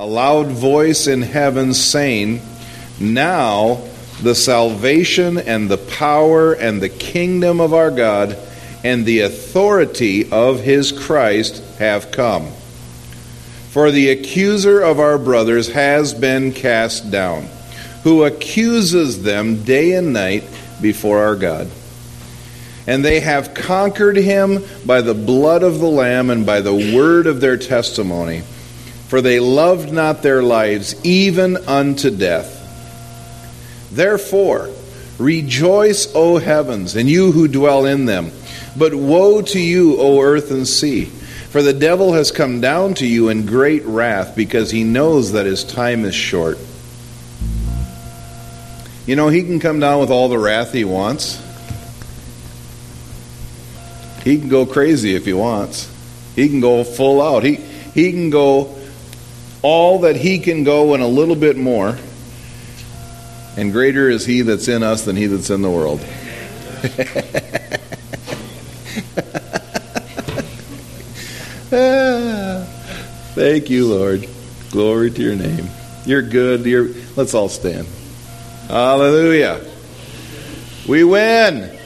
a loud voice in heaven saying, Now the salvation and the power and the kingdom of our God and the authority of his Christ have come. For the accuser of our brothers has been cast down, who accuses them day and night before our God. And they have conquered him by the blood of the Lamb and by the word of their testimony. For they loved not their lives even unto death. Therefore, rejoice, O heavens, and you who dwell in them. But woe to you, O earth and sea, for the devil has come down to you in great wrath, because he knows that his time is short. You know, he can come down with all the wrath he wants. He can go crazy if he wants. He can go full out. He, he can go all that he can go and a little bit more. And greater is he that's in us than he that's in the world. Thank you, Lord. Glory to your name. You're good. You're, let's all stand. Hallelujah. We win.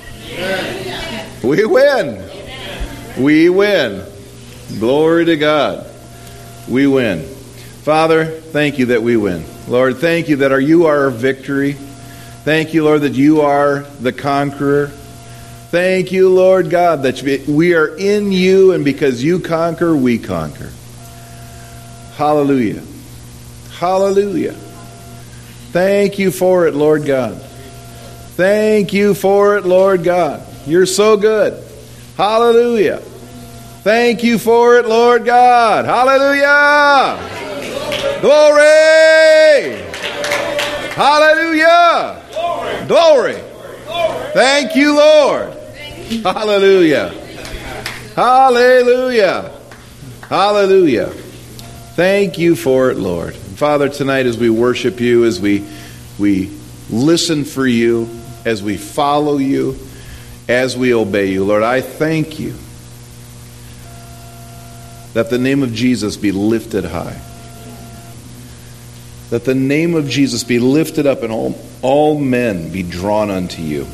We win. We win. Glory to God. We win. Father, thank you that we win. Lord, thank you that are you are our victory. Thank you, Lord, that you are the conqueror. Thank you, Lord God, that we are in you, and because you conquer, we conquer. Hallelujah. Hallelujah. Thank you for it, Lord God. Thank you for it, Lord God. You're so good. Hallelujah. Thank you for it, Lord God. Hallelujah. Glory. Hallelujah. Glory. Thank you, Lord. Hallelujah. Hallelujah. Hallelujah. Thank you for it, Lord. Father, tonight as we worship you, as we we listen for you, as we follow you, as we obey you, Lord, I thank you that the name of Jesus be lifted high. That the name of Jesus be lifted up and all, all men be drawn unto you.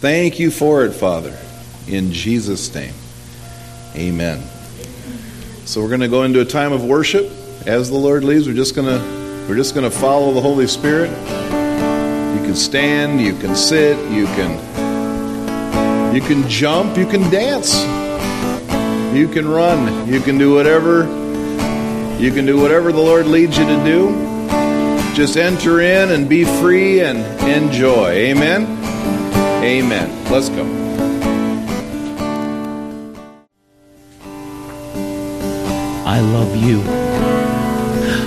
Thank you for it, Father. In Jesus' name. Amen. So we're going to go into a time of worship as the Lord leads. We're just going to we're just going to follow the Holy Spirit. You can stand, you can sit, you can you can jump, you can dance. You can run, you can do whatever you can do whatever the Lord leads you to do. Just enter in and be free and enjoy. Amen. Amen. Let's go. I love you.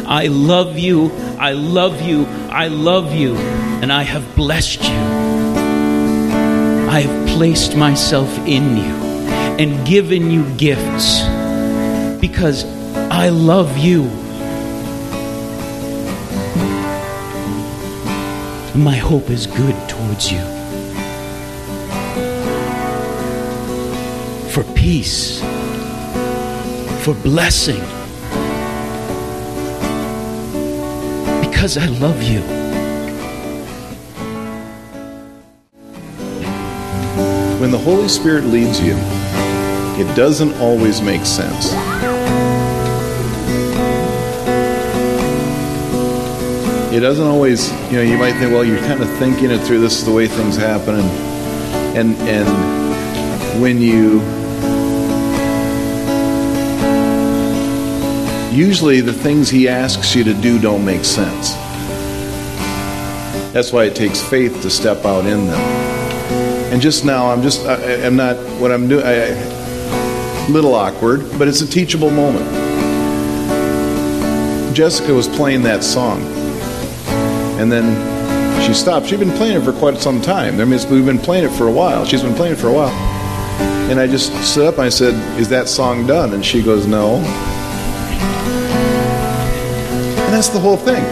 I love you. I love you. I love you. And I have blessed you. I have placed myself in you and given you gifts because I love you. My hope is good towards you. for peace, for blessing, because I love you. When the Holy Spirit leads you, it doesn't always make sense. It doesn't always, you know, you might think, well, you're kind of thinking it through. This is the way things happen, and and and when you usually the things he asks you to do don't make sense. That's why it takes faith to step out in them. And just now, I'm just, I, am not, what I'm doing, a little awkward, but it's a teachable moment. Jessica was playing that song. And then she stopped. She'd been playing it for quite some time. I mean, we've been playing it for a while. She's been playing it for a while. And I just stood up and I said, Is that song done? And she goes, No And that's the whole thing.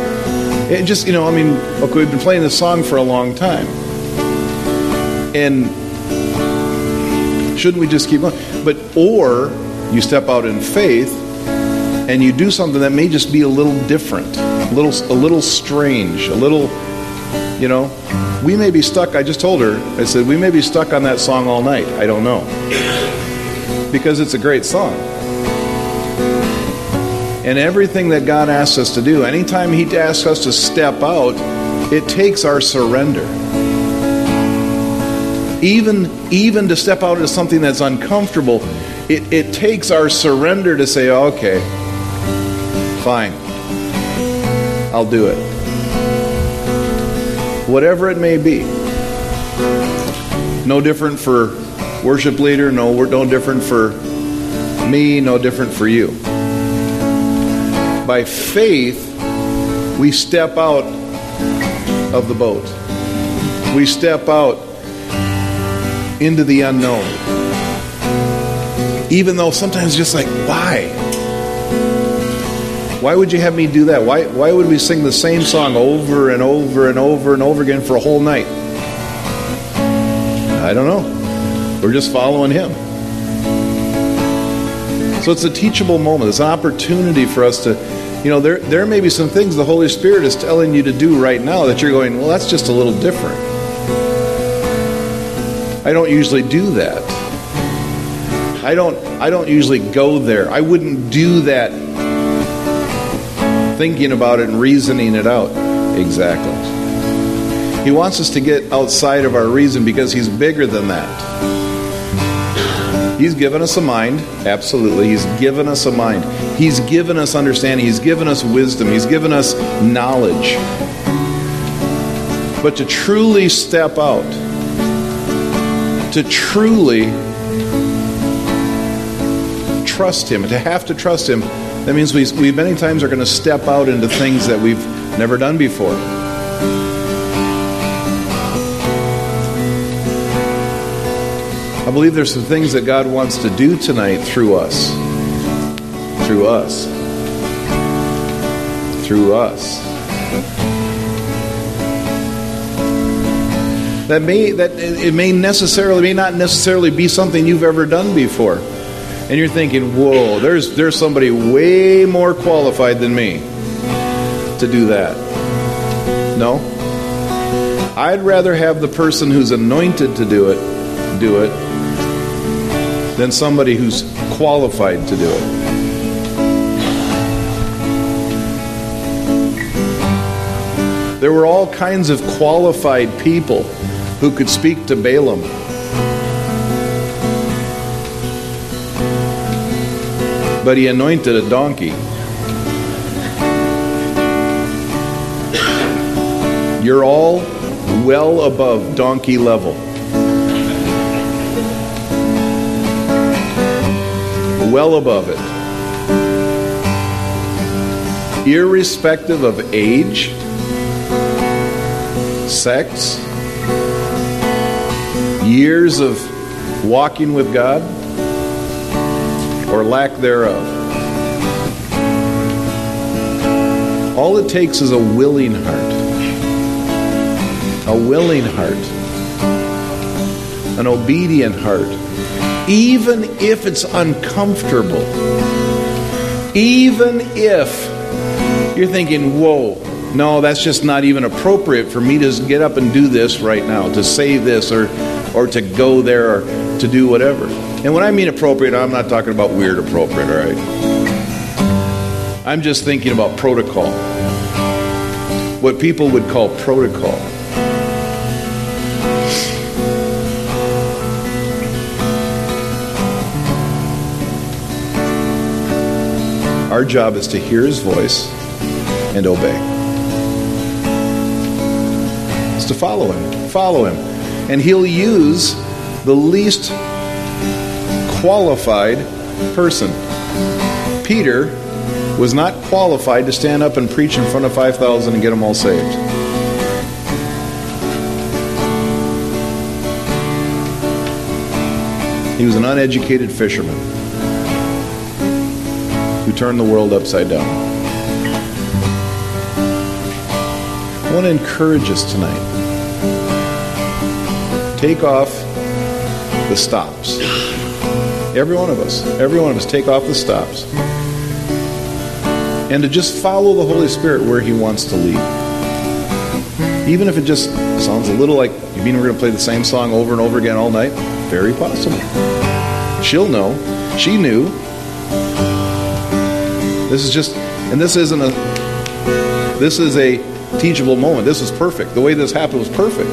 It just, you know, I mean, okay, we've been playing this song for a long time. And shouldn't we just keep on? But, or you step out in faith and you do something that may just be a little different, a little, a little strange, a little, you know, we may be stuck. I just told her, I said, we may be stuck on that song all night. I don't know. Because it's a great song. And everything that God asks us to do, anytime He asks us to step out, it takes our surrender. Even, even to step out into something that's uncomfortable, it, it takes our surrender to say, okay, fine, I'll do it. Whatever it may be. No different for worship leader, no, no different for me, no different for you. By faith, we step out of the boat. We step out into the unknown. Even though sometimes just like, why? Why would you have me do that? Why, why would we sing the same song over and over and over and over again for a whole night? I don't know. We're just following Him. So it's a teachable moment. It's an opportunity for us to you know, there, there may be some things the Holy Spirit is telling you to do right now that you're going, well, that's just a little different. I don't usually do that. I don't I don't usually go there. I wouldn't do that thinking about it and reasoning it out. Exactly. He wants us to get outside of our reason because he's bigger than that. He's given us a mind, absolutely. He's given us a mind. He's given us understanding. He's given us wisdom. He's given us knowledge. But to truly step out, to truly trust Him, to have to trust Him, that means we, we many times are going to step out into things that we've never done before. I believe there's some things that God wants to do tonight through us. Through us. Through us. That may that it may necessarily may not necessarily be something you've ever done before. And you're thinking, whoa, there's there's somebody way more qualified than me to do that. No. I'd rather have the person who's anointed to do it do it than somebody who's qualified to do it. There were all kinds of qualified people who could speak to Balaam. But he anointed a donkey. You're all well above donkey level. well above it. Irrespective of age, sex, years of walking with God, or lack thereof. All it takes is a willing heart. A willing heart. An obedient heart even if it's uncomfortable, even if you're thinking, whoa, no, that's just not even appropriate for me to get up and do this right now, to say this or, or to go there or to do whatever. And when I mean appropriate, I'm not talking about weird appropriate, all right? I'm just thinking about protocol. What people would call protocol. Our job is to hear his voice and obey. It's to follow him. Follow him. And he'll use the least qualified person. Peter was not qualified to stand up and preach in front of 5,000 and get them all saved. He was an uneducated fisherman who turned the world upside down. I want to encourage us tonight. Take off the stops. Every one of us, every one of us, take off the stops. and to just follow the Holy Spirit where He wants to lead. Even if it just sounds a little like, you mean we're going to play the same song over and over again all night? Very possible. She'll know. She knew. This is just, and this isn't a, this is a teachable moment. This is perfect. The way this happened was perfect.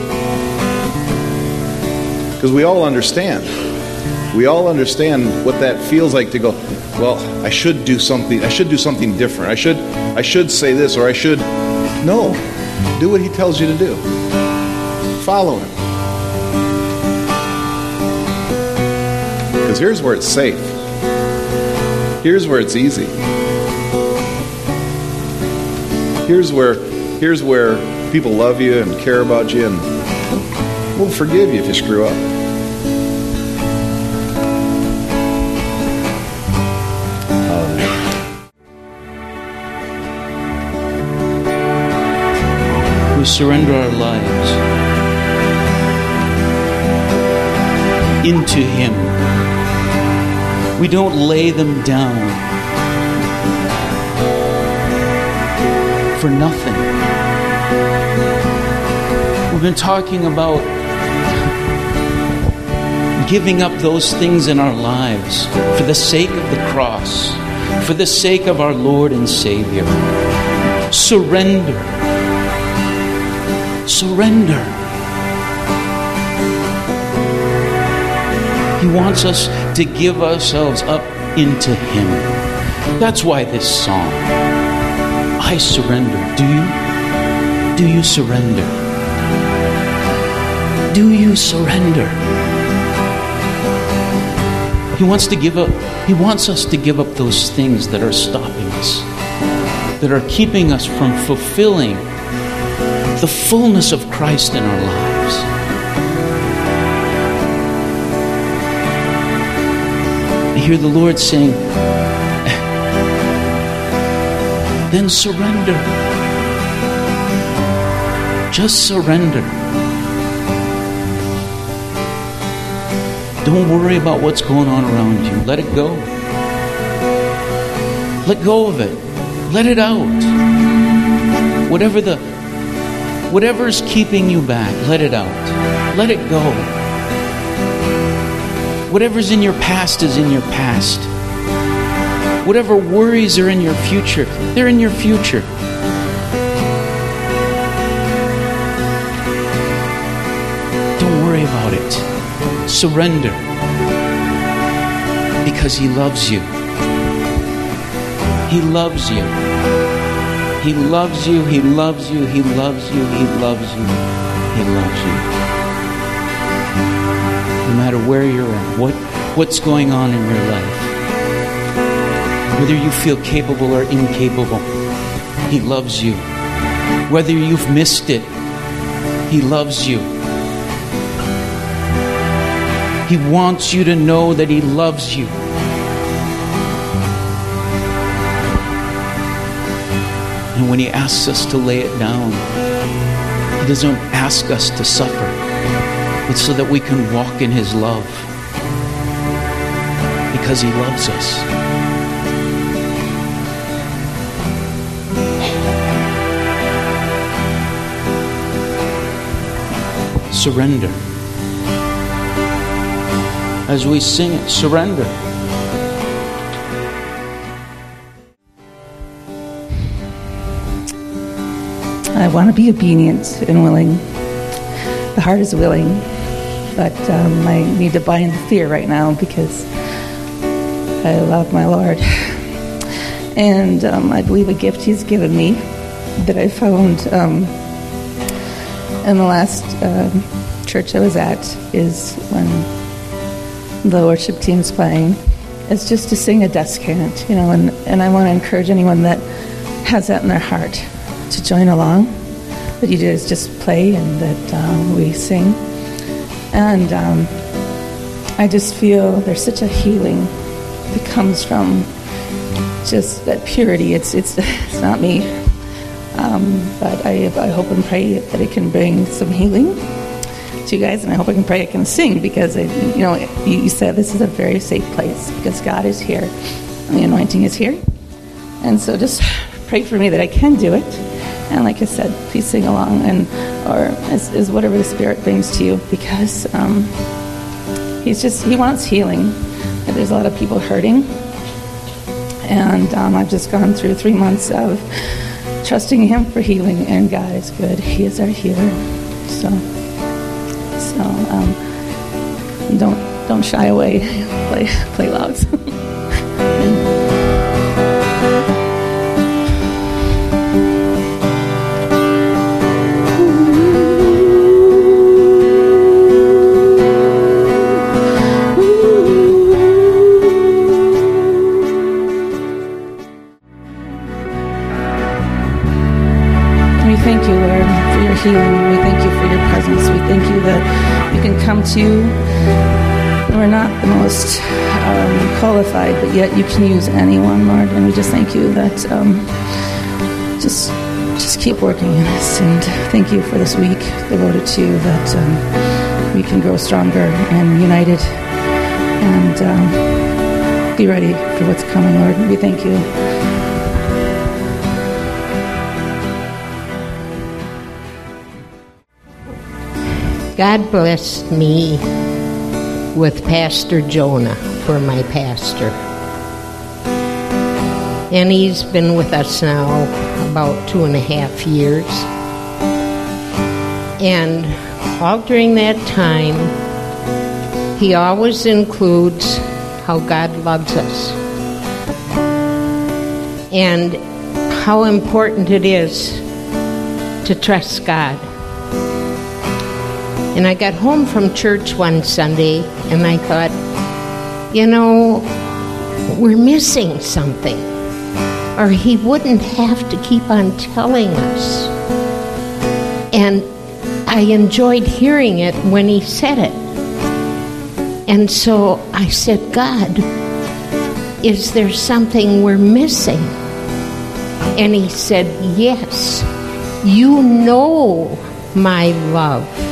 Because we all understand. We all understand what that feels like to go, well, I should do something. I should do something different. I should I should say this or I should No. Do what he tells you to do. Follow him. Cuz here's where it's safe. Here's where it's easy. Here's where here's where people love you and care about you and will forgive you if you screw up. Surrender our lives into Him. We don't lay them down for nothing. We've been talking about giving up those things in our lives for the sake of the cross, for the sake of our Lord and Savior. Surrender. Surrender. He wants us to give ourselves up into Him. That's why this song. I surrender. Do you? Do you surrender? Do you surrender? He wants to give up he wants us to give up those things that are stopping us that are keeping us from fulfilling the fullness of Christ in our lives. I hear the Lord saying, then surrender. Just surrender. Don't worry about what's going on around you. Let it go. Let go of it. Let it out. Whatever the whatever's keeping you back, let it out. Let it go. Whatever's in your past is in your past. Whatever worries are in your future, they're in your future. Don't worry about it. Surrender. Because He loves you. He loves you. He loves you. He loves you. He loves you. He loves you. He loves you. No matter where you're at, what, what's going on in your life, whether you feel capable or incapable, He loves you. Whether you've missed it, He loves you. He wants you to know that He loves you. And when He asks us to lay it down, He doesn't ask us to suffer, but so that we can walk in His love. Because He loves us. Surrender. As we sing it, surrender. I want to be obedient and willing. The heart is willing, but um, I need to bind the fear right now because I love my Lord. And um, I believe a gift He's given me that I found um, in the last um, church I was at is when the worship team's playing. It's just to sing a descant, you know, and, and I want to encourage anyone that has that in their heart to join along. What you do is just play and that um, we sing. And um, I just feel there's such a healing that comes from just that purity. It's, it's, it's not me. Um, but I, I hope and pray that it can bring some healing to you guys, and I hope I can pray I can sing because, I, you know, you said this is a very safe place because God is here, and the anointing is here, And so just pray for me that I can do it. And like I said, please sing along and or is, is whatever the Spirit brings to you because um, he's just he wants healing. There's a lot of people hurting, and um, I've just gone through three months of trusting Him for healing, and God is good. He is our healer. So, so um, don't don't shy away. play play logs. to. We're not the most um, qualified, but yet you can use anyone, Lord. And we just thank you that um, just just keep working in us. And thank you for this week devoted to you that um, we can grow stronger and united and um, be ready for what's coming, Lord. We thank you. God blessed me with Pastor Jonah for my pastor. And he's been with us now about two and a half years. And all during that time, he always includes how God loves us and how important it is to trust God. And I got home from church one Sunday and I thought, you know, we're missing something. Or he wouldn't have to keep on telling us. And I enjoyed hearing it when he said it. And so I said, God, is there something we're missing? And he said, Yes, you know my love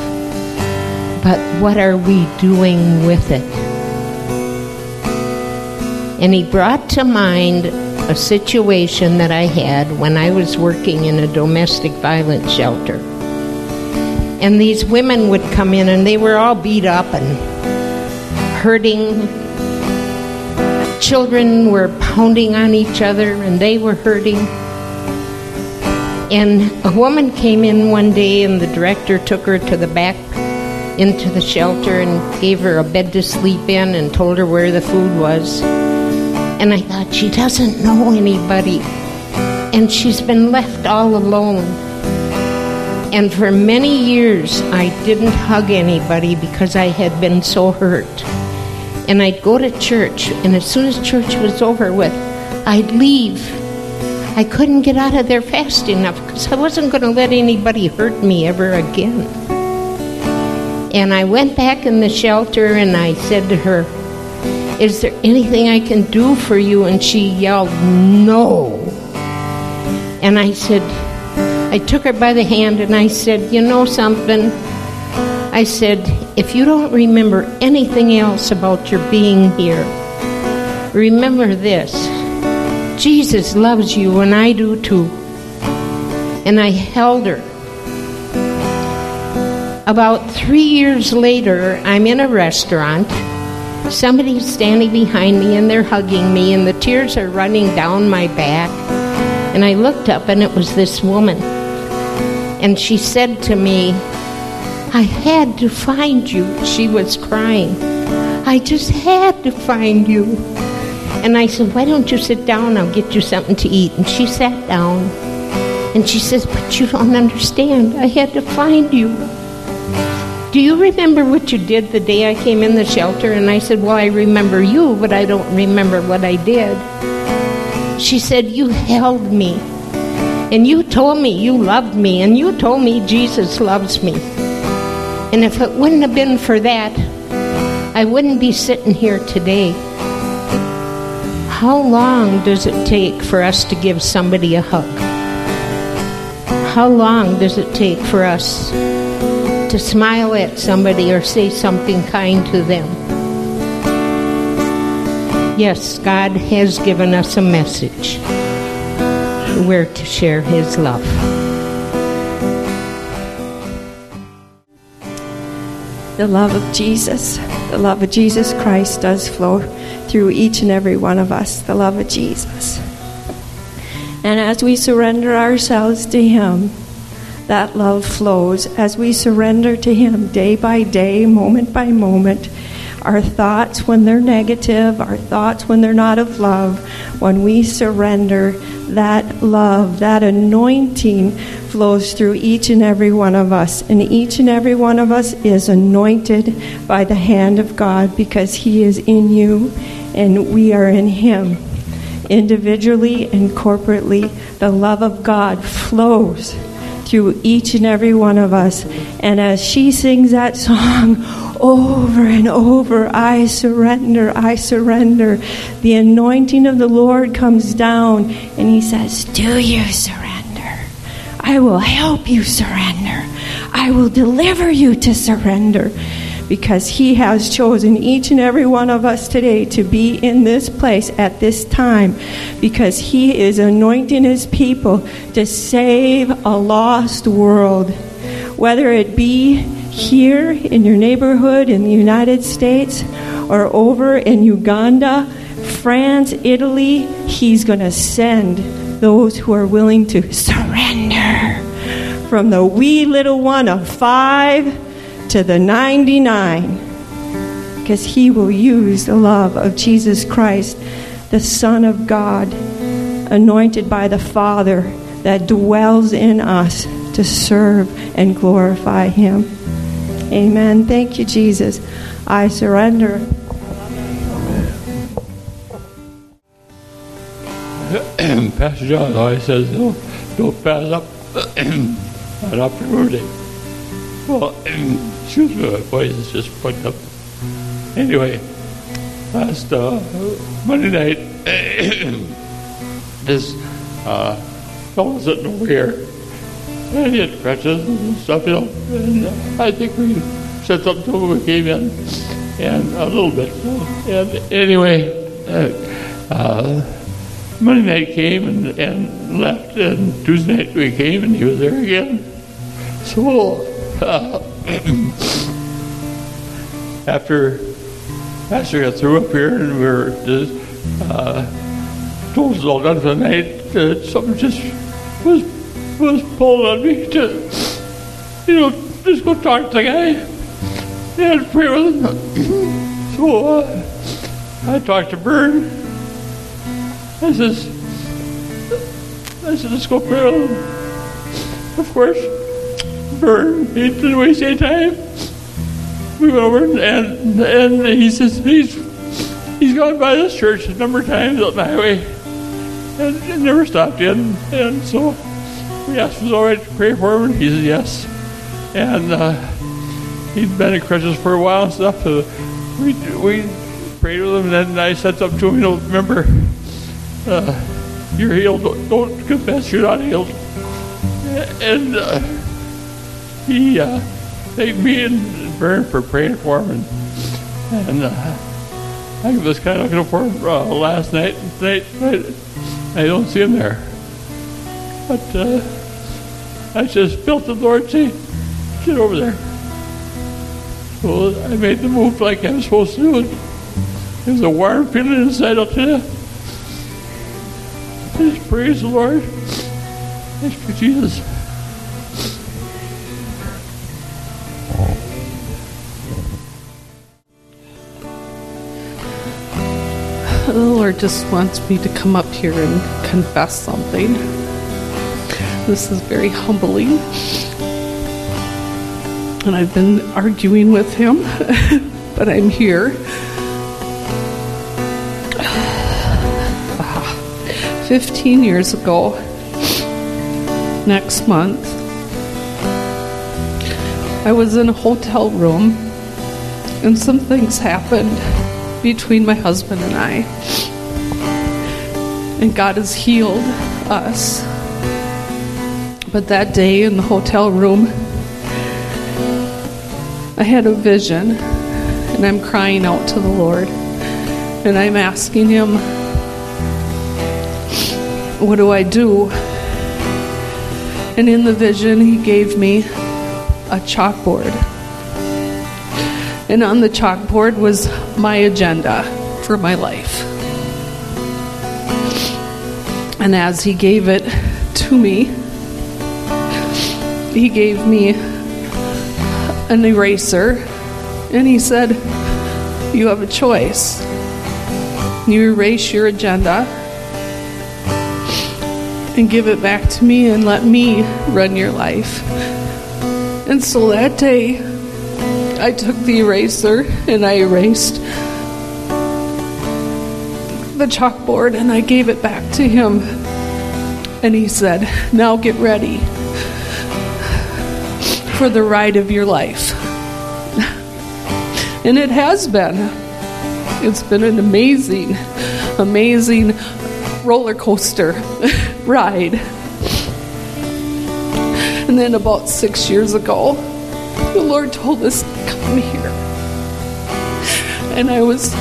but what are we doing with it? And he brought to mind a situation that I had when I was working in a domestic violence shelter. And these women would come in and they were all beat up and hurting. Children were pounding on each other and they were hurting. And a woman came in one day and the director took her to the back into the shelter and gave her a bed to sleep in and told her where the food was. And I thought, she doesn't know anybody. And she's been left all alone. And for many years, I didn't hug anybody because I had been so hurt. And I'd go to church, and as soon as church was over with, I'd leave. I couldn't get out of there fast enough because I wasn't going to let anybody hurt me ever again. And I went back in the shelter and I said to her, Is there anything I can do for you? And she yelled, No. And I said, I took her by the hand and I said, You know something? I said, If you don't remember anything else about your being here, remember this Jesus loves you, and I do too. And I held her. About three years later, I'm in a restaurant. Somebody's standing behind me and they're hugging me, and the tears are running down my back. And I looked up, and it was this woman. And she said to me, I had to find you. She was crying. I just had to find you. And I said, Why don't you sit down? I'll get you something to eat. And she sat down. And she says, But you don't understand. I had to find you. Do you remember what you did the day I came in the shelter? And I said, Well, I remember you, but I don't remember what I did. She said, You held me. And you told me you loved me. And you told me Jesus loves me. And if it wouldn't have been for that, I wouldn't be sitting here today. How long does it take for us to give somebody a hug? How long does it take for us to smile at somebody or say something kind to them? Yes, God has given us a message. we're to share His love. The love of Jesus, the love of Jesus Christ does flow through each and every one of us, the love of Jesus. And as we surrender ourselves to Him, that love flows. As we surrender to Him day by day, moment by moment, our thoughts when they're negative, our thoughts when they're not of love, when we surrender, that love, that anointing flows through each and every one of us. And each and every one of us is anointed by the hand of God because He is in you and we are in Him. Individually and corporately, the love of God flows through each and every one of us. And as she sings that song over and over, I surrender, I surrender, the anointing of the Lord comes down and he says, Do you surrender? I will help you surrender. I will deliver you to surrender because He has chosen each and every one of us today to be in this place at this time because He is anointing His people to save a lost world. Whether it be here in your neighborhood in the United States or over in Uganda, France, Italy, He's going to send those who are willing to surrender from the wee little one of five to the 99 because he will use the love of Jesus Christ, the Son of God, anointed by the Father that dwells in us to serve and glorify him. Amen. Thank you, Jesus. I surrender. Pastor John always says, don't, don't pass up an opportunity. Well, excuse me, my voice is just put up. Anyway, last uh, Monday night, this uh, fellow sitting over here, and he had crutches and stuff, you know, and uh, I think we said something to him when we came in, and a little bit. And anyway, uh, Monday night came and, and left, and Tuesday night we came, and he was there again. So, uh, after Pastor got through up here and we were just uh, told all done for the night, uh, something just was was pulling on me to, you know, just go talk to the guy and pray with him. so uh, I talked to Vern. I says, I said, let's go pray with him. Of course, Vern, he didn't waste any time. We went over and and he says he's he's gone by this church a number of times on the highway and, and never stopped in. And so we asked if it was all right to pray for him, and he said yes. And uh, he'd been in crutches for a while and stuff. So we we prayed with him, and then I said something to him. You know, remember, uh, you're healed. Don't, don't, confess you're not healed. And uh, he uh, thanked me and Vern for praying for him, and, and uh, I was kind of looking for him uh, last night. Tonight, I don't see him there, but uh, I just felt the Lord say, "Get over there." So I made the move like I was supposed to do it. There's a warm feeling inside, I'll tell you. Just praise the Lord. Thank you, Jesus. The Lord just wants me to come up here and confess something. This is very humbling. And I've been arguing with him, but I'm here. Fifteen years ago, next month, I was in a hotel room and some things happened between my husband and I. And God has healed us. But that day in the hotel room, I had a vision, and I'm crying out to the Lord. And I'm asking Him, What do I do? And in the vision, he gave me a chalkboard. And on the chalkboard was my agenda for my life. And as he gave it to me, he gave me an eraser and he said, You have a choice. You erase your agenda and give it back to me and let me run your life. And so that day, I took the eraser and I erased the chalkboard and I gave it back to him. And he said, Now get ready for the ride of your life. and it has been. It's been an amazing, amazing roller coaster ride. And then about six years ago, the Lord told us to come here. And I was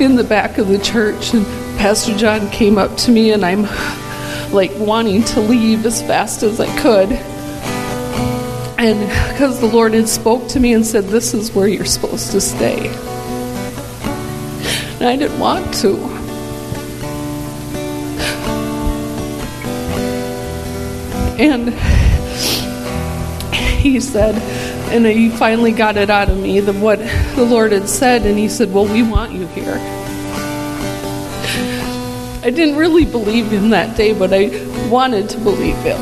in the back of the church, and Pastor John came up to me, and I'm like wanting to leave as fast as I could. And because the Lord had spoke to me and said, This is where you're supposed to stay. And I didn't want to. And he said, and he finally got it out of me, the, what the Lord had said, and he said, Well, we want you here. I didn't really believe him that day, but I wanted to believe him.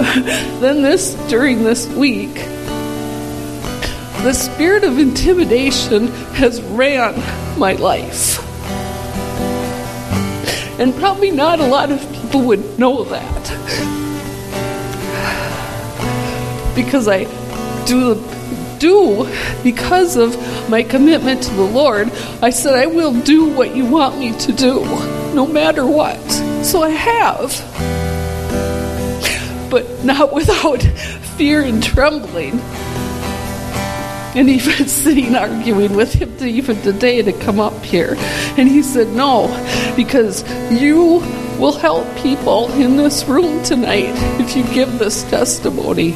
then this during this week the spirit of intimidation has ran my life and probably not a lot of people would know that because i do do because of my commitment to the lord i said i will do what you want me to do no matter what so i have but not without fear and trembling. And even sitting arguing with him to even today to come up here. And he said, No, because you will help people in this room tonight if you give this testimony.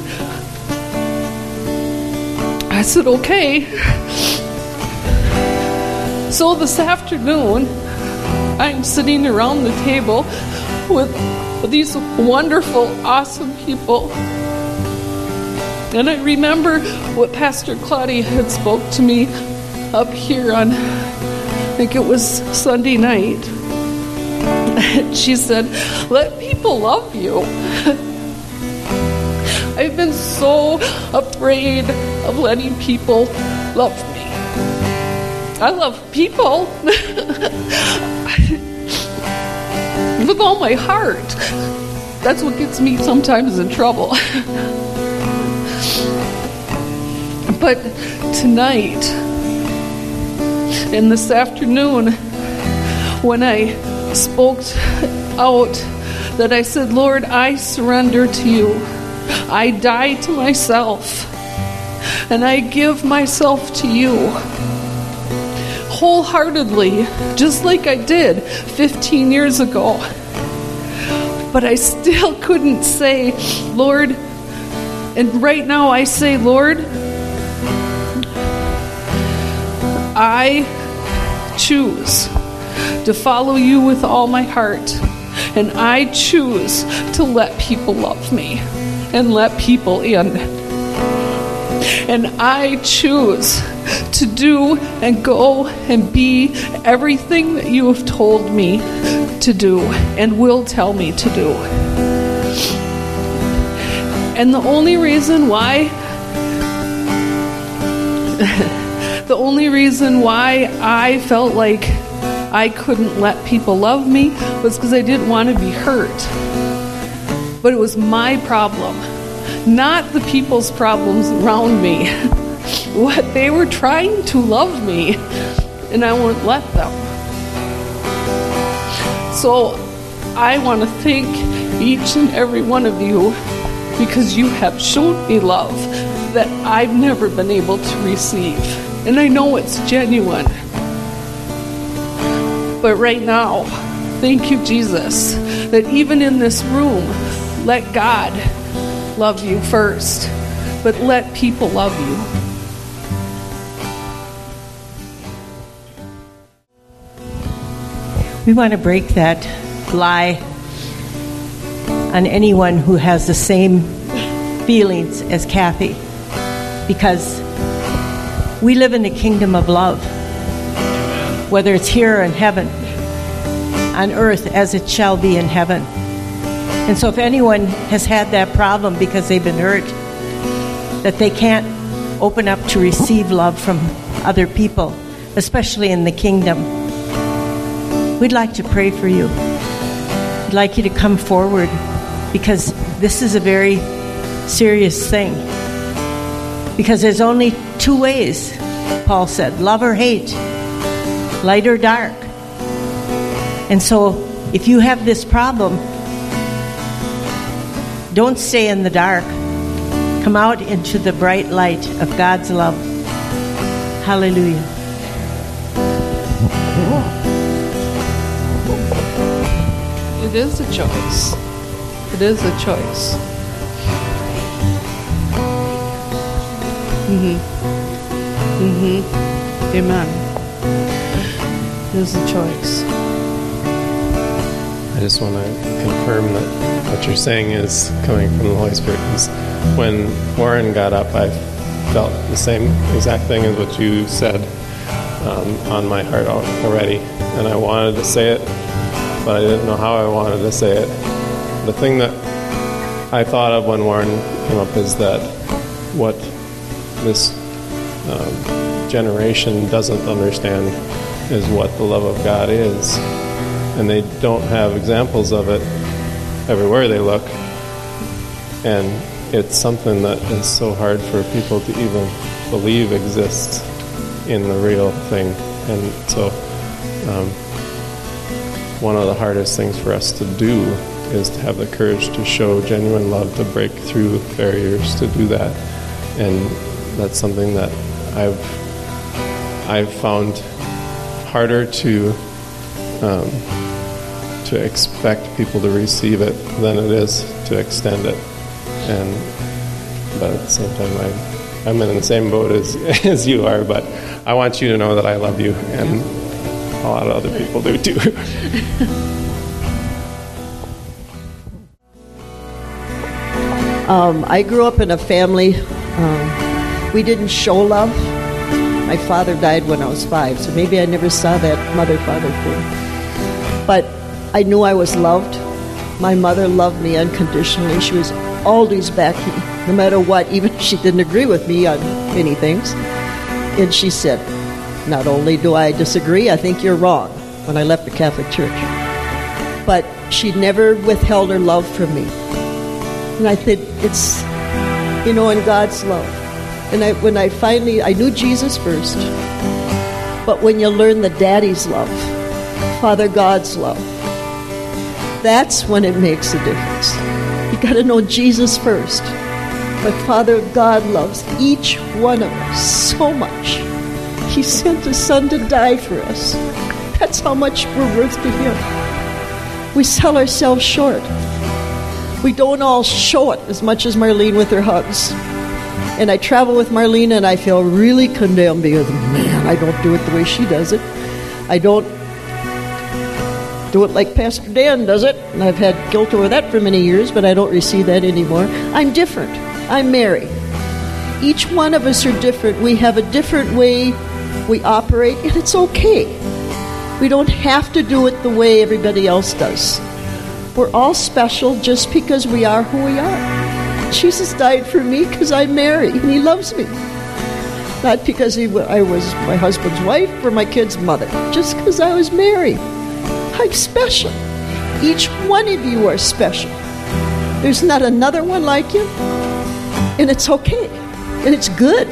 I said, Okay. So this afternoon, I'm sitting around the table with these wonderful, awesome people. And I remember what Pastor Claudia had spoke to me up here on, I think it was Sunday night. she said, Let people love you. I've been so afraid of letting people love me. I love people. with all my heart. That's what gets me sometimes in trouble. but tonight and this afternoon, when I spoke out, that I said, Lord, I surrender to you. I die to myself, and I give myself to you wholeheartedly, just like I did 15 years ago. But I still couldn't say, Lord, and right now I say, Lord, I choose to follow you with all my heart. And I choose to let people love me and let people in. And I choose to do and go and be everything that you have told me to do and will tell me to do. And the only reason why the only reason why I felt like I couldn't let people love me was because I didn't want to be hurt. But it was my problem, not the people's problems around me. what they were trying to love me, and I wouldn't let them. So I want to thank each and every one of you because you have shown me love that I've never been able to receive. And I know it's genuine. But right now, Thank you, Jesus, that even in this room, let God love you first, but let people love you. We want to break that lie on anyone who has the same feelings as Kathy because we live in the kingdom of love, whether it's here or in heaven, on earth as it shall be in heaven. And so, if anyone has had that problem because they've been hurt, that they can't open up to receive love from other people, especially in the kingdom, we'd like to pray for you. We'd like you to come forward because this is a very serious thing. Because there's only two ways, Paul said love or hate, light or dark. And so, if you have this problem, don't stay in the dark. Come out into the bright light of God's love. Hallelujah. It is a choice. It is a choice. Mm Mhm. Mm Mhm. Amen. It is a choice. I just want to confirm that what you're saying is coming from the Holy Spirit. 'cause when Warren got up, I felt the same exact thing as what you said um, on my heart already, and I wanted to say it, but I didn't know how I wanted to say it. The thing that I thought of when Warren came up is that what this um, generation doesn't understand is what the love of God is and they don't have examples of it everywhere they look. And it's something that is so hard for people to even believe exists in the real thing. And so, um, one of the hardest things for us to do is to have the courage to show genuine love, to break through barriers, to do that. And that's something that I've I've found harder to um, to expect people to receive it than it is to extend it. And but at the same time, I, I'm in the same boat as as you are. But I want you to know that I love you, and a lot of other people do too. Um, I grew up in a family, um, we didn't show love. My father died when I was five, so maybe I never saw that mother father thing. But I knew I was loved. My mother loved me unconditionally. She was always backing me, no matter what, even if she didn't agree with me on many things. And she said, Not only do I disagree, I think you're wrong when I left the Catholic Church. But she never withheld her love from me. And I think it's, you know, in God's love. And I, when I finally, I knew Jesus first. But when you learn the daddy's love, Father God's love, that's when it makes a difference. You got to know Jesus first. But Father God loves each one of us so much. He sent His Son to die for us. That's how much we're worth to Him. We sell ourselves short. We don't all show it as much as Marlene with her hugs. And I travel with Marlene and I feel really condemned because, man, I don't do it the way she does it. I don't do it like Pastor Dan does it. And I've had guilt over that for many years, but I don't receive that anymore. I'm different. I'm Mary. Each one of us are different. We have a different way we operate, and it's okay. We don't have to do it the way everybody else does. We're all special just because we are who we are. Jesus died for me because I'm Mary, and He loves me. Not because he, I was my husband's wife or my kid's mother, just because I was Mary. Special. Each one of you are special. There's not another one like you. And it's okay. And it's good.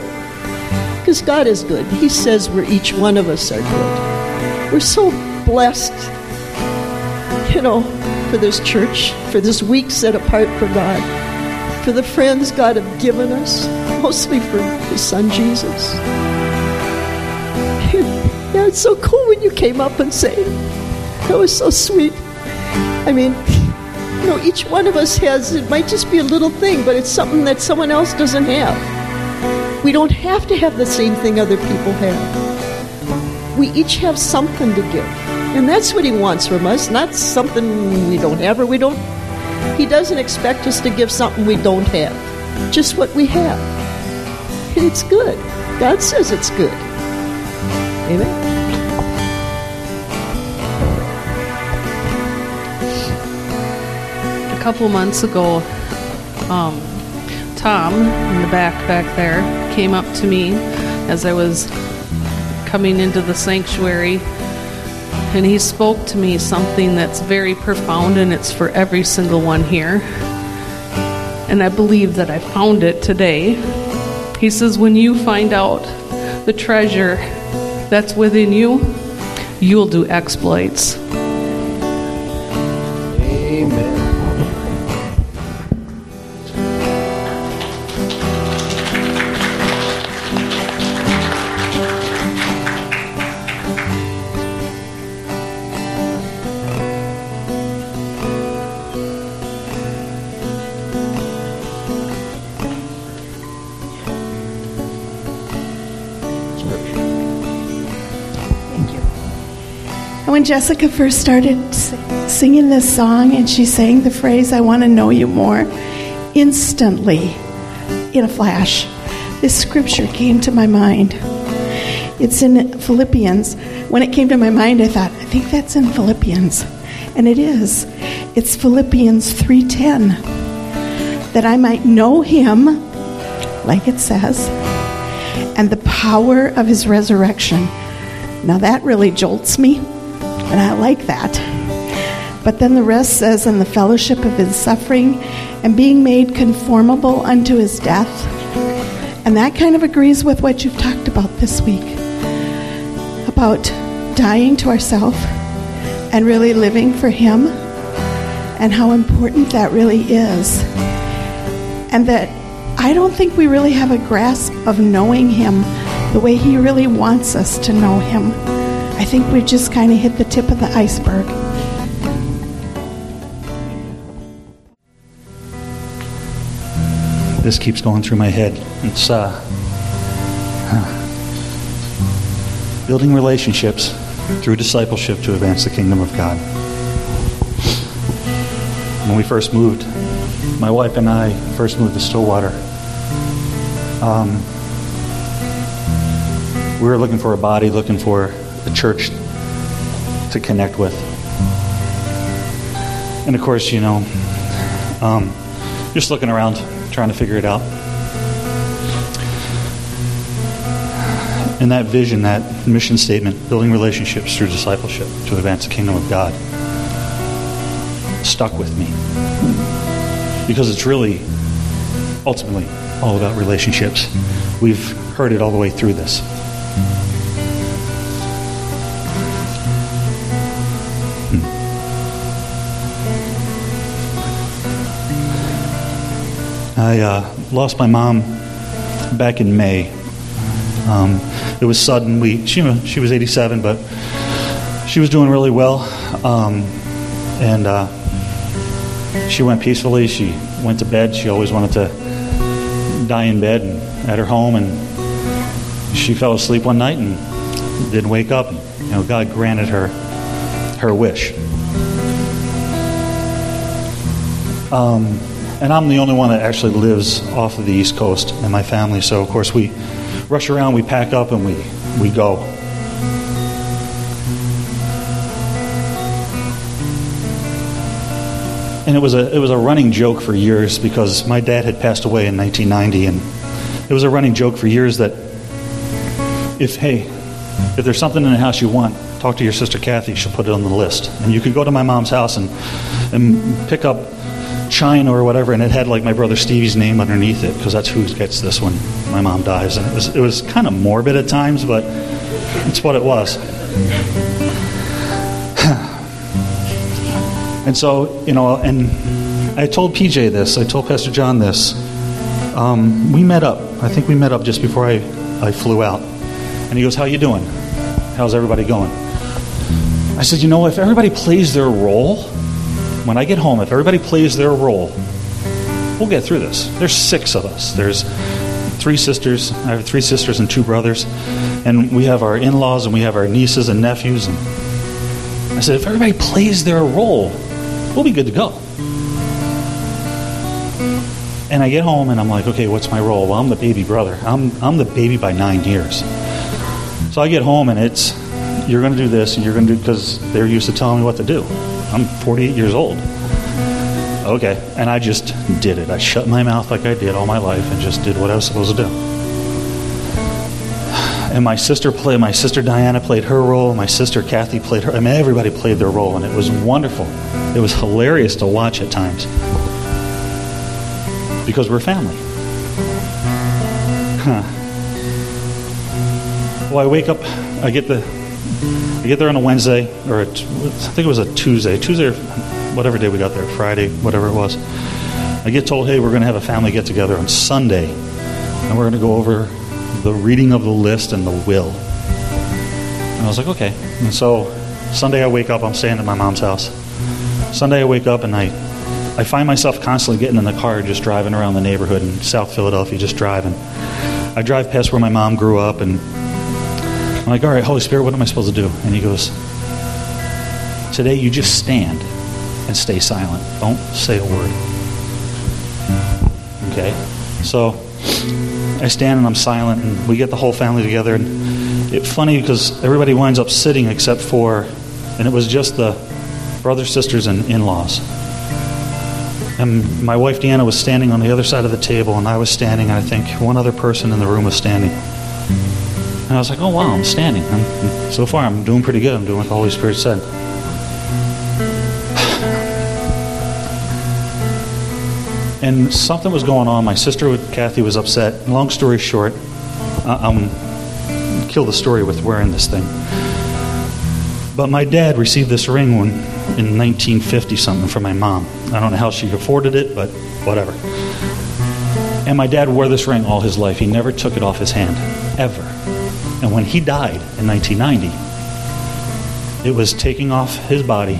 Because God is good. He says we're each one of us are good. We're so blessed, you know, for this church, for this week set apart for God, for the friends God have given us, mostly for His Son Jesus. Yeah, it's so cool when you came up and say, That was so sweet. I mean, you know, each one of us has, it might just be a little thing, but it's something that someone else doesn't have. We don't have to have the same thing other people have. We each have something to give. And that's what he wants from us, not something we don't have or we don't. He doesn't expect us to give something we don't have, just what we have. And it's good. God says it's good. Amen. Couple months ago, um, Tom in the back back there came up to me as I was coming into the sanctuary, and he spoke to me something that's very profound, and it's for every single one here. And I believe that I found it today. He says, When you find out the treasure that's within you, you'll do exploits. When Jessica first started singing this song and she sang the phrase, I want to know you more, instantly, in a flash, this scripture came to my mind. It's in Philippians. When it came to my mind, I thought, I think that's in Philippians. And it is. It's Philippians 3:10. That I might know him, like it says, and the power of his resurrection. Now that really jolts me. And I like that. But then the rest says, in the fellowship of his suffering and being made conformable unto his death. And that kind of agrees with what you've talked about this week about dying to ourselves and really living for him and how important that really is. And that I don't think we really have a grasp of knowing him the way he really wants us to know him. I think we've just kind of hit the tip of the iceberg. This keeps going through my head. It's uh, huh. building relationships through discipleship to advance the kingdom of God. When we first moved, my wife and I first moved to Stillwater. Um, we were looking for a body, looking for a church to connect with. And of course, you know, um, just looking around, trying to figure it out. And that vision, that mission statement, building relationships through discipleship to advance the kingdom of God, stuck with me. Because it's really, ultimately, all about relationships. We've heard it all the way through this. I uh, lost my mom back in May. Um, it was sudden. We she she was 87, but she was doing really well, um, and uh, she went peacefully. She went to bed. She always wanted to die in bed and at her home, and she fell asleep one night and didn't wake up. You know, God granted her her wish. Um, and I'm the only one that actually lives off of the East Coast and my family. So of course we rush around, we pack up, and we we go. And it was a it was a running joke for years because my dad had passed away in 1990, and it was a running joke for years that if hey, if there's something in the house you want, talk to your sister Kathy. She'll put it on the list, and you could go to my mom's house and and pick up china or whatever, and it had like my brother Stevie's name underneath it because that's who gets this when my mom dies. And it was it was kind of morbid at times, but it's what it was. and so you know, and I told PJ this. I told Pastor John this. Um, we met up. I think we met up just before I, I flew out. And he goes, "How you doing? How's everybody going?" I said, you know, if everybody plays their role, when I get home, if everybody plays their role, we'll get through this. There's six of us. There's three sisters. I have three sisters and two brothers. And we have our in laws and we have our nieces and nephews. And I said, if everybody plays their role, we'll be good to go. And I get home and I'm like, okay, what's my role? Well, I'm the baby brother. I'm, I'm the baby by nine years. So I get home and it's, you're going to do this and you're going to do, because they're used to telling me what to do. I'm 48 years old. Okay. And I just did it. I shut my mouth like I did all my life and just did what I was supposed to do. And my sister played, my sister Diana played her role, my sister Kathy played her. I mean, everybody played their role, and it was wonderful. It was hilarious to watch at times because we're family. Huh. Well, I wake up, I get the, I get there on a Wednesday, or a, I think it was a Tuesday, Tuesday or whatever day we got there, Friday, whatever it was. I get told, hey, we're going to have a family get together on Sunday, and we're going to go over the reading of the list and the will. And I was like, okay. And so Sunday I wake up, I'm staying at my mom's house. Sunday I wake up and I I find myself constantly getting in the car, just driving around the neighborhood in South Philadelphia, just driving. I drive past where my mom grew up, and I'm like, all right, Holy Spirit, what am I supposed to do? And He goes, Today you just stand and stay silent. Don't say a word. Okay? So I stand and I'm silent, and we get the whole family together. And it's funny because everybody winds up sitting except for, and it was just the brothers, sisters, and in laws. And my wife Deanna was standing on the other side of the table, and I was standing, and I think one other person in the room was standing. And I was like, oh, wow, I'm standing. I'm, so far, I'm doing pretty good. I'm doing what the Holy Spirit said. And something was going on. My sister, Kathy, was upset. Long story short, I'm kill the story with wearing this thing. But my dad received this ring when, in 1950 something from my mom. I don't know how she afforded it, but whatever. And my dad wore this ring all his life. He never took it off his hand, ever. And when he died in 1990, it was taking off his body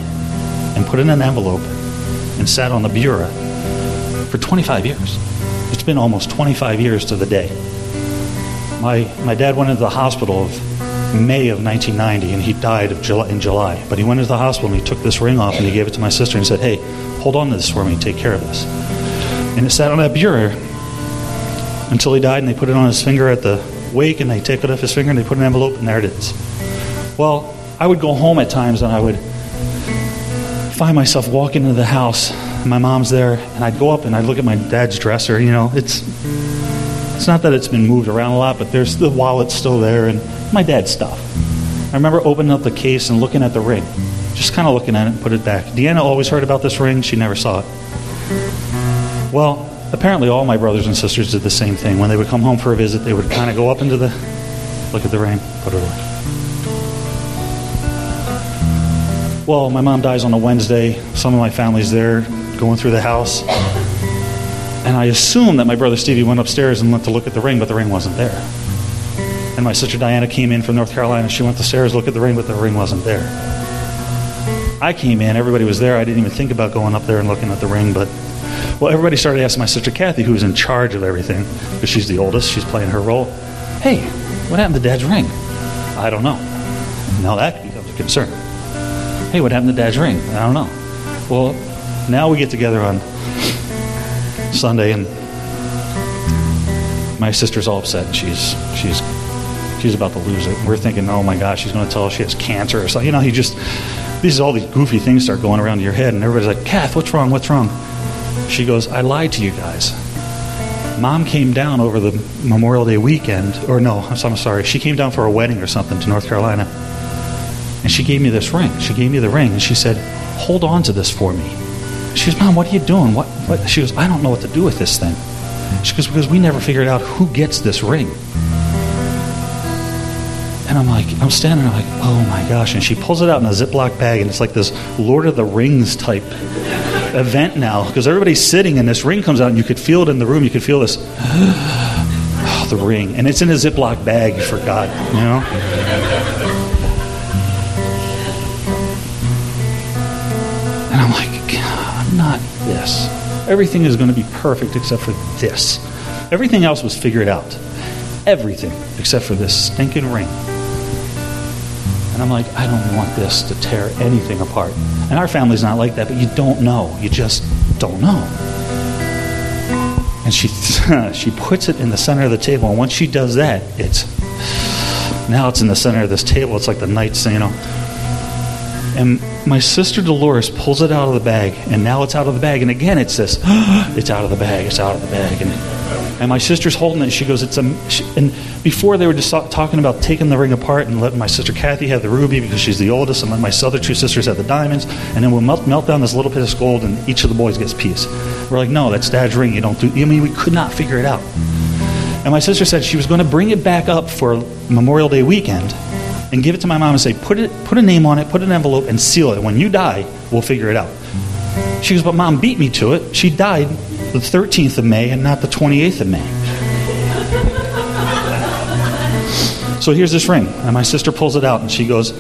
and put in an envelope and sat on the bureau for 25 years. It's been almost 25 years to the day. My, my dad went into the hospital of May of 1990 and he died July, in July. But he went into the hospital and he took this ring off and he gave it to my sister and said, hey, hold on to this for me, take care of this. And it sat on that bureau until he died and they put it on his finger at the wake and they take it off his finger and they put an envelope and there it is. Well, I would go home at times and I would find myself walking into the house. My mom's there, and I'd go up and I'd look at my dad's dresser. You know, it's it's not that it's been moved around a lot, but there's the wallet's still there and my dad's stuff. I remember opening up the case and looking at the ring, just kind of looking at it and put it back. Deanna always heard about this ring; she never saw it. Well, apparently, all my brothers and sisters did the same thing. When they would come home for a visit, they would kind of go up into the look at the ring, put it away. Well, my mom dies on a Wednesday. Some of my family's there going through the house. And I assume that my brother Stevie went upstairs and went to look at the ring, but the ring wasn't there. And my sister Diana came in from North Carolina. She went to stairs, look at the ring, but the ring wasn't there. I came in, everybody was there. I didn't even think about going up there and looking at the ring, but well, everybody started asking my sister Kathy, who's in charge of everything, because she's the oldest, she's playing her role. Hey, what happened to Dad's ring? I don't know. Now that becomes a concern. Hey, what happened to Dad's ring? I don't know. Well, now we get together on Sunday, and my sister's all upset. She's she's she's about to lose it. We're thinking, oh my gosh, she's going to tell us she has cancer or something. You know, he just these all these goofy things start going around your head, and everybody's like, Kath, what's wrong? What's wrong? She goes, I lied to you guys. Mom came down over the Memorial Day weekend, or no, I'm sorry, she came down for a wedding or something to North Carolina, and she gave me this ring. She gave me the ring, and she said, hold on to this for me. She goes, Mom, what are you doing? What, what? She goes, I don't know what to do with this thing. She goes, because we never figured out who gets this ring. And I'm like, I'm standing there like, oh my gosh. And she pulls it out in a Ziploc bag, and it's like this Lord of the Rings type event now because everybody's sitting, and this ring comes out, and you could feel it in the room. You could feel this, oh, the ring. And it's in a Ziploc bag, for God, you know? And I'm like, God, not this. Everything is going to be perfect except for this. Everything else was figured out. Everything except for this stinking ring. And I'm like, I don't want this to tear anything apart. And our family's not like that, but you don't know. You just don't know. And she she puts it in the center of the table. And once she does that, it's now it's in the center of this table. It's like the knights, you know. And my sister Dolores pulls it out of the bag, and now it's out of the bag. And again, it's this "It's out of the bag. It's out of the bag." And, and my sister's holding it. She goes, "It's a." She, and before they were just talking about taking the ring apart and letting my sister Kathy have the ruby because she's the oldest, and let my other two sisters have the diamonds, and then we'll melt, melt down this little piece of gold, and each of the boys gets a piece. We're like, "No, that's Dad's ring. You don't do." I mean, we could not figure it out. And my sister said she was going to bring it back up for Memorial Day weekend and give it to my mom and say, put it, put a name on it, put an envelope, and seal it. When you die, we'll figure it out. She goes, but mom beat me to it. She died the 13th of May and not the 28th of May. So here's this ring, and my sister pulls it out, and she goes,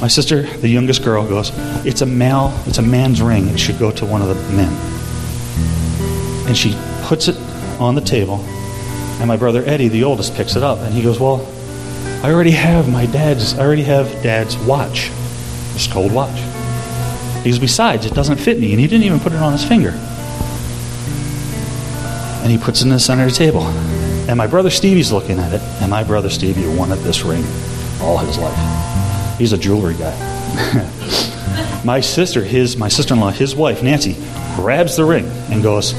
my sister, the youngest girl, goes, it's a male, it's a man's ring. It should go to one of the men. And she puts it on the table, and my brother Eddie, the oldest, picks it up, and he goes, well, I already have my dad's, I already have dad's watch, this cold watch. He goes, besides, it doesn't fit me, and he didn't even put it on his finger. And he puts it in the center of the table. And my brother Stevie's looking at it, and my brother Stevie wanted this ring all his life. He's a jewelry guy. my sister, his my sister-in-law, his wife, Nancy, grabs the ring and goes,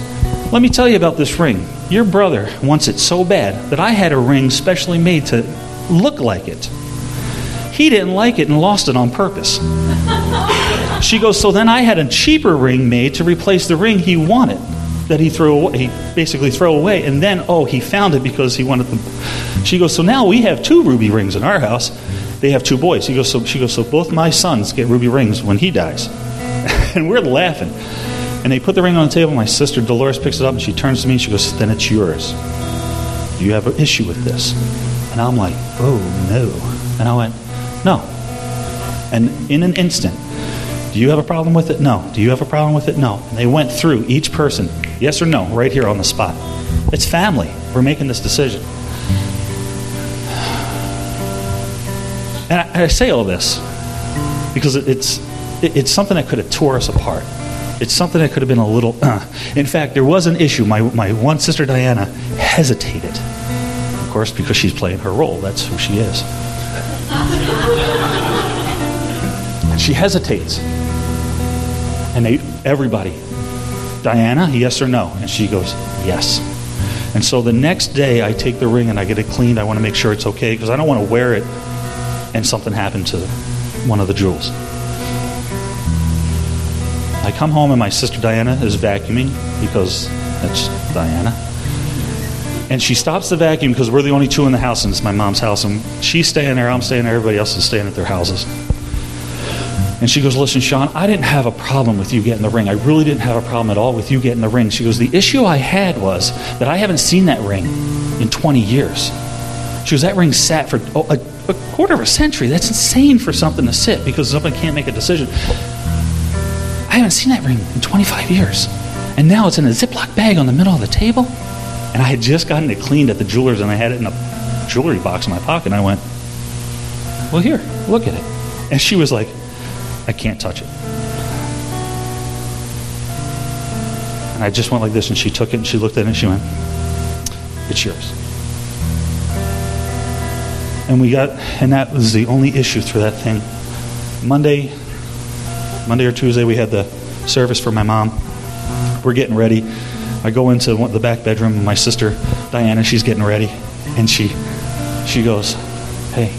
Let me tell you about this ring. Your brother wants it so bad that I had a ring specially made to look like it. He didn't like it and lost it on purpose. She goes, So then I had a cheaper ring made to replace the ring he wanted that he threw away, he basically throw away, and then oh he found it because he wanted them. She goes, so now we have two ruby rings in our house. They have two boys. He goes, so she goes, so both my sons get ruby rings when he dies, and we're laughing. And they put the ring on the table. My sister Dolores picks it up and she turns to me and she goes, then it's yours. Do you have an issue with this? And I'm like, oh no. And I went, no. And in an instant, do you have a problem with it? No. Do you have a problem with it? No. And they went through each person, yes or no, right here on the spot. It's family. We're making this decision. And I, I say all this because it, it's, it, it's something that could have tore us apart. It's something that could have been a little. Uh. In fact, there was an issue. My, my one sister, Diana, hesitated. Of course, because she's playing her role. That's who she is. she hesitates. And they, everybody, Diana, yes or no? And she goes, yes. And so the next day, I take the ring and I get it cleaned. I want to make sure it's okay because I don't want to wear it and something happened to one of the jewels. I come home and my sister Diana is vacuuming because that's Diana. And she stops the vacuum because we're the only two in the house and it's my mom's house. And she's staying there, I'm staying there, everybody else is staying at their houses. And she goes, Listen, Sean, I didn't have a problem with you getting the ring. I really didn't have a problem at all with you getting the ring. She goes, The issue I had was that I haven't seen that ring in 20 years. She goes, That ring sat for oh, a, a, quarter of a century. That's insane for something to sit because somebody can't make a decision. I haven't seen that ring in 25 years. And now it's in a Ziploc bag on the middle of the table. And I had just gotten it cleaned at the jeweler's and I had it in a jewelry box in my pocket. And I went, Well, here, look at it. And she was like, I can't touch it. And I just went like this, and she took it and she looked at it and she went, It's yours. And we got, and that was the only issue through that thing. Monday, Monday or Tuesday, we had the service for my mom. We're getting ready. I go into the back bedroom, and my sister Diana, she's getting ready, and she, she goes, "Hey,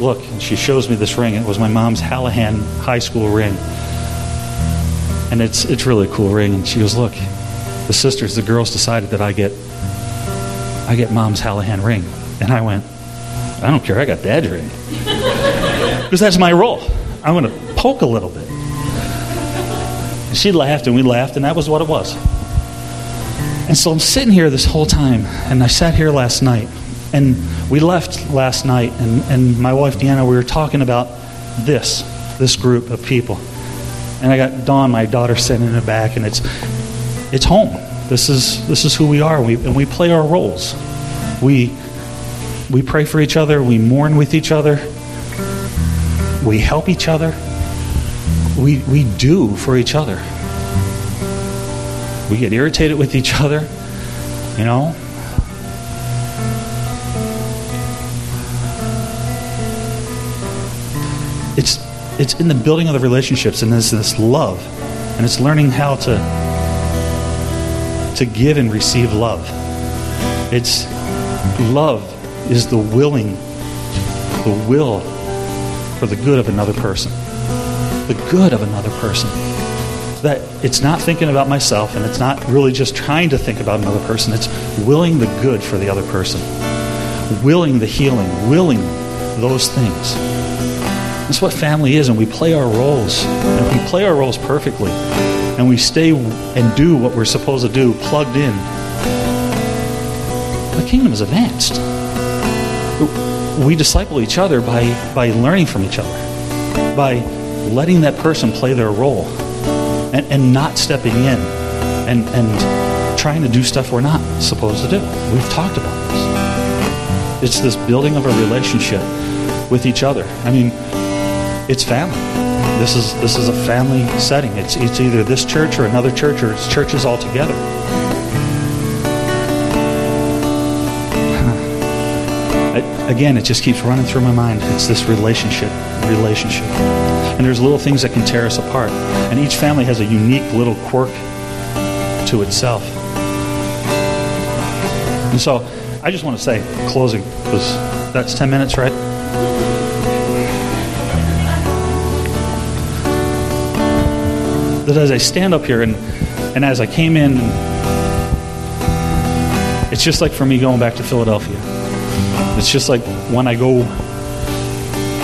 look." And she shows me this ring. It was my mom's Hallahan high school ring, and it's it's really a cool ring. And she goes, "Look, the sisters, the girls decided that I get, I get mom's Hallahan ring." And I went, "I don't care. I got dad's ring because that's my role. I'm going to poke a little bit." And she laughed, and we laughed, and that was what it was. And so I'm sitting here this whole time, and I sat here last night, and we left last night, and, and my wife Deanna, we were talking about this, this group of people. And I got Dawn, my daughter, sitting in the back, and it's it's home. This is this is who we are, we, and we play our roles. We we pray for each other. We mourn with each other. We help each other. We we do for each other. We get irritated with each other, you know. It's it's in the building of the relationships and there's this love and it's learning how to to give and receive love. It's love is the willing the will for the good of another person. The good of another person. That it's not thinking about myself and it's not really just trying to think about another person. It's willing the good for the other person. Willing the healing, willing those things. That's what family is, and we play our roles. And if we play our roles perfectly, and we stay and do what we're supposed to do, plugged in, the kingdom is advanced. We disciple each other by, by learning from each other, by letting that person play their role, and, and not stepping in and, and trying to do stuff we're not supposed to do. We've talked about this. It's this building of a relationship with each other. I mean, it's family. This is this is a family setting. It's it's either this church or another church or it's churches all together. again, it just keeps running through my mind. It's this relationship, relationship. And there's little things that can tear us apart. And each family has a unique little quirk to itself. And so I just want to say, closing, because that's 10 minutes, right? That as I stand up here and, and as I came in, it's just like for me going back to Philadelphia. It's just like when I go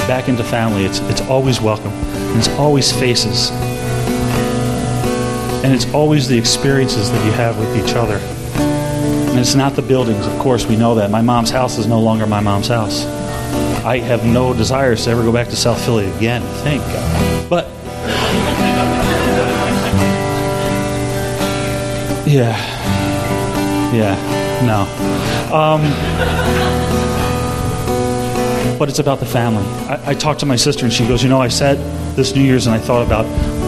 back into family, it's, it's always welcome. And it's always faces. And it's always the experiences that you have with each other. And it's not the buildings, of course, we know that. My mom's house is no longer my mom's house. I have no desires to ever go back to South Philly again, thank God. Yeah. Yeah, no. Um, but it's about the family. I, I talked to my sister, and she goes, You know, I said this New Year's, and I thought about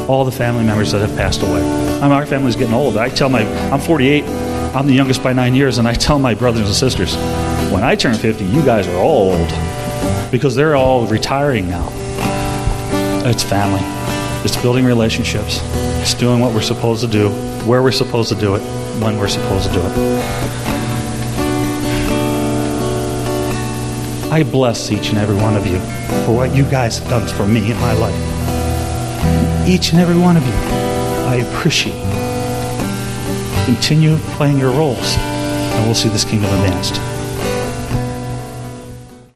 all the family members that have passed away. I mean, our family's getting old. I tell my, I'm 48, I'm the youngest by nine years, and I tell my brothers and sisters, when I turn 50, you guys are all old because they're all retiring now. It's family, it's building relationships, it's doing what we're supposed to do, where we're supposed to do it, when we're supposed to do it. I bless each and every one of you for what you guys have done for me in my life. Each and every one of you, I appreciate. Continue playing your roles, and we'll see this kingdom advanced.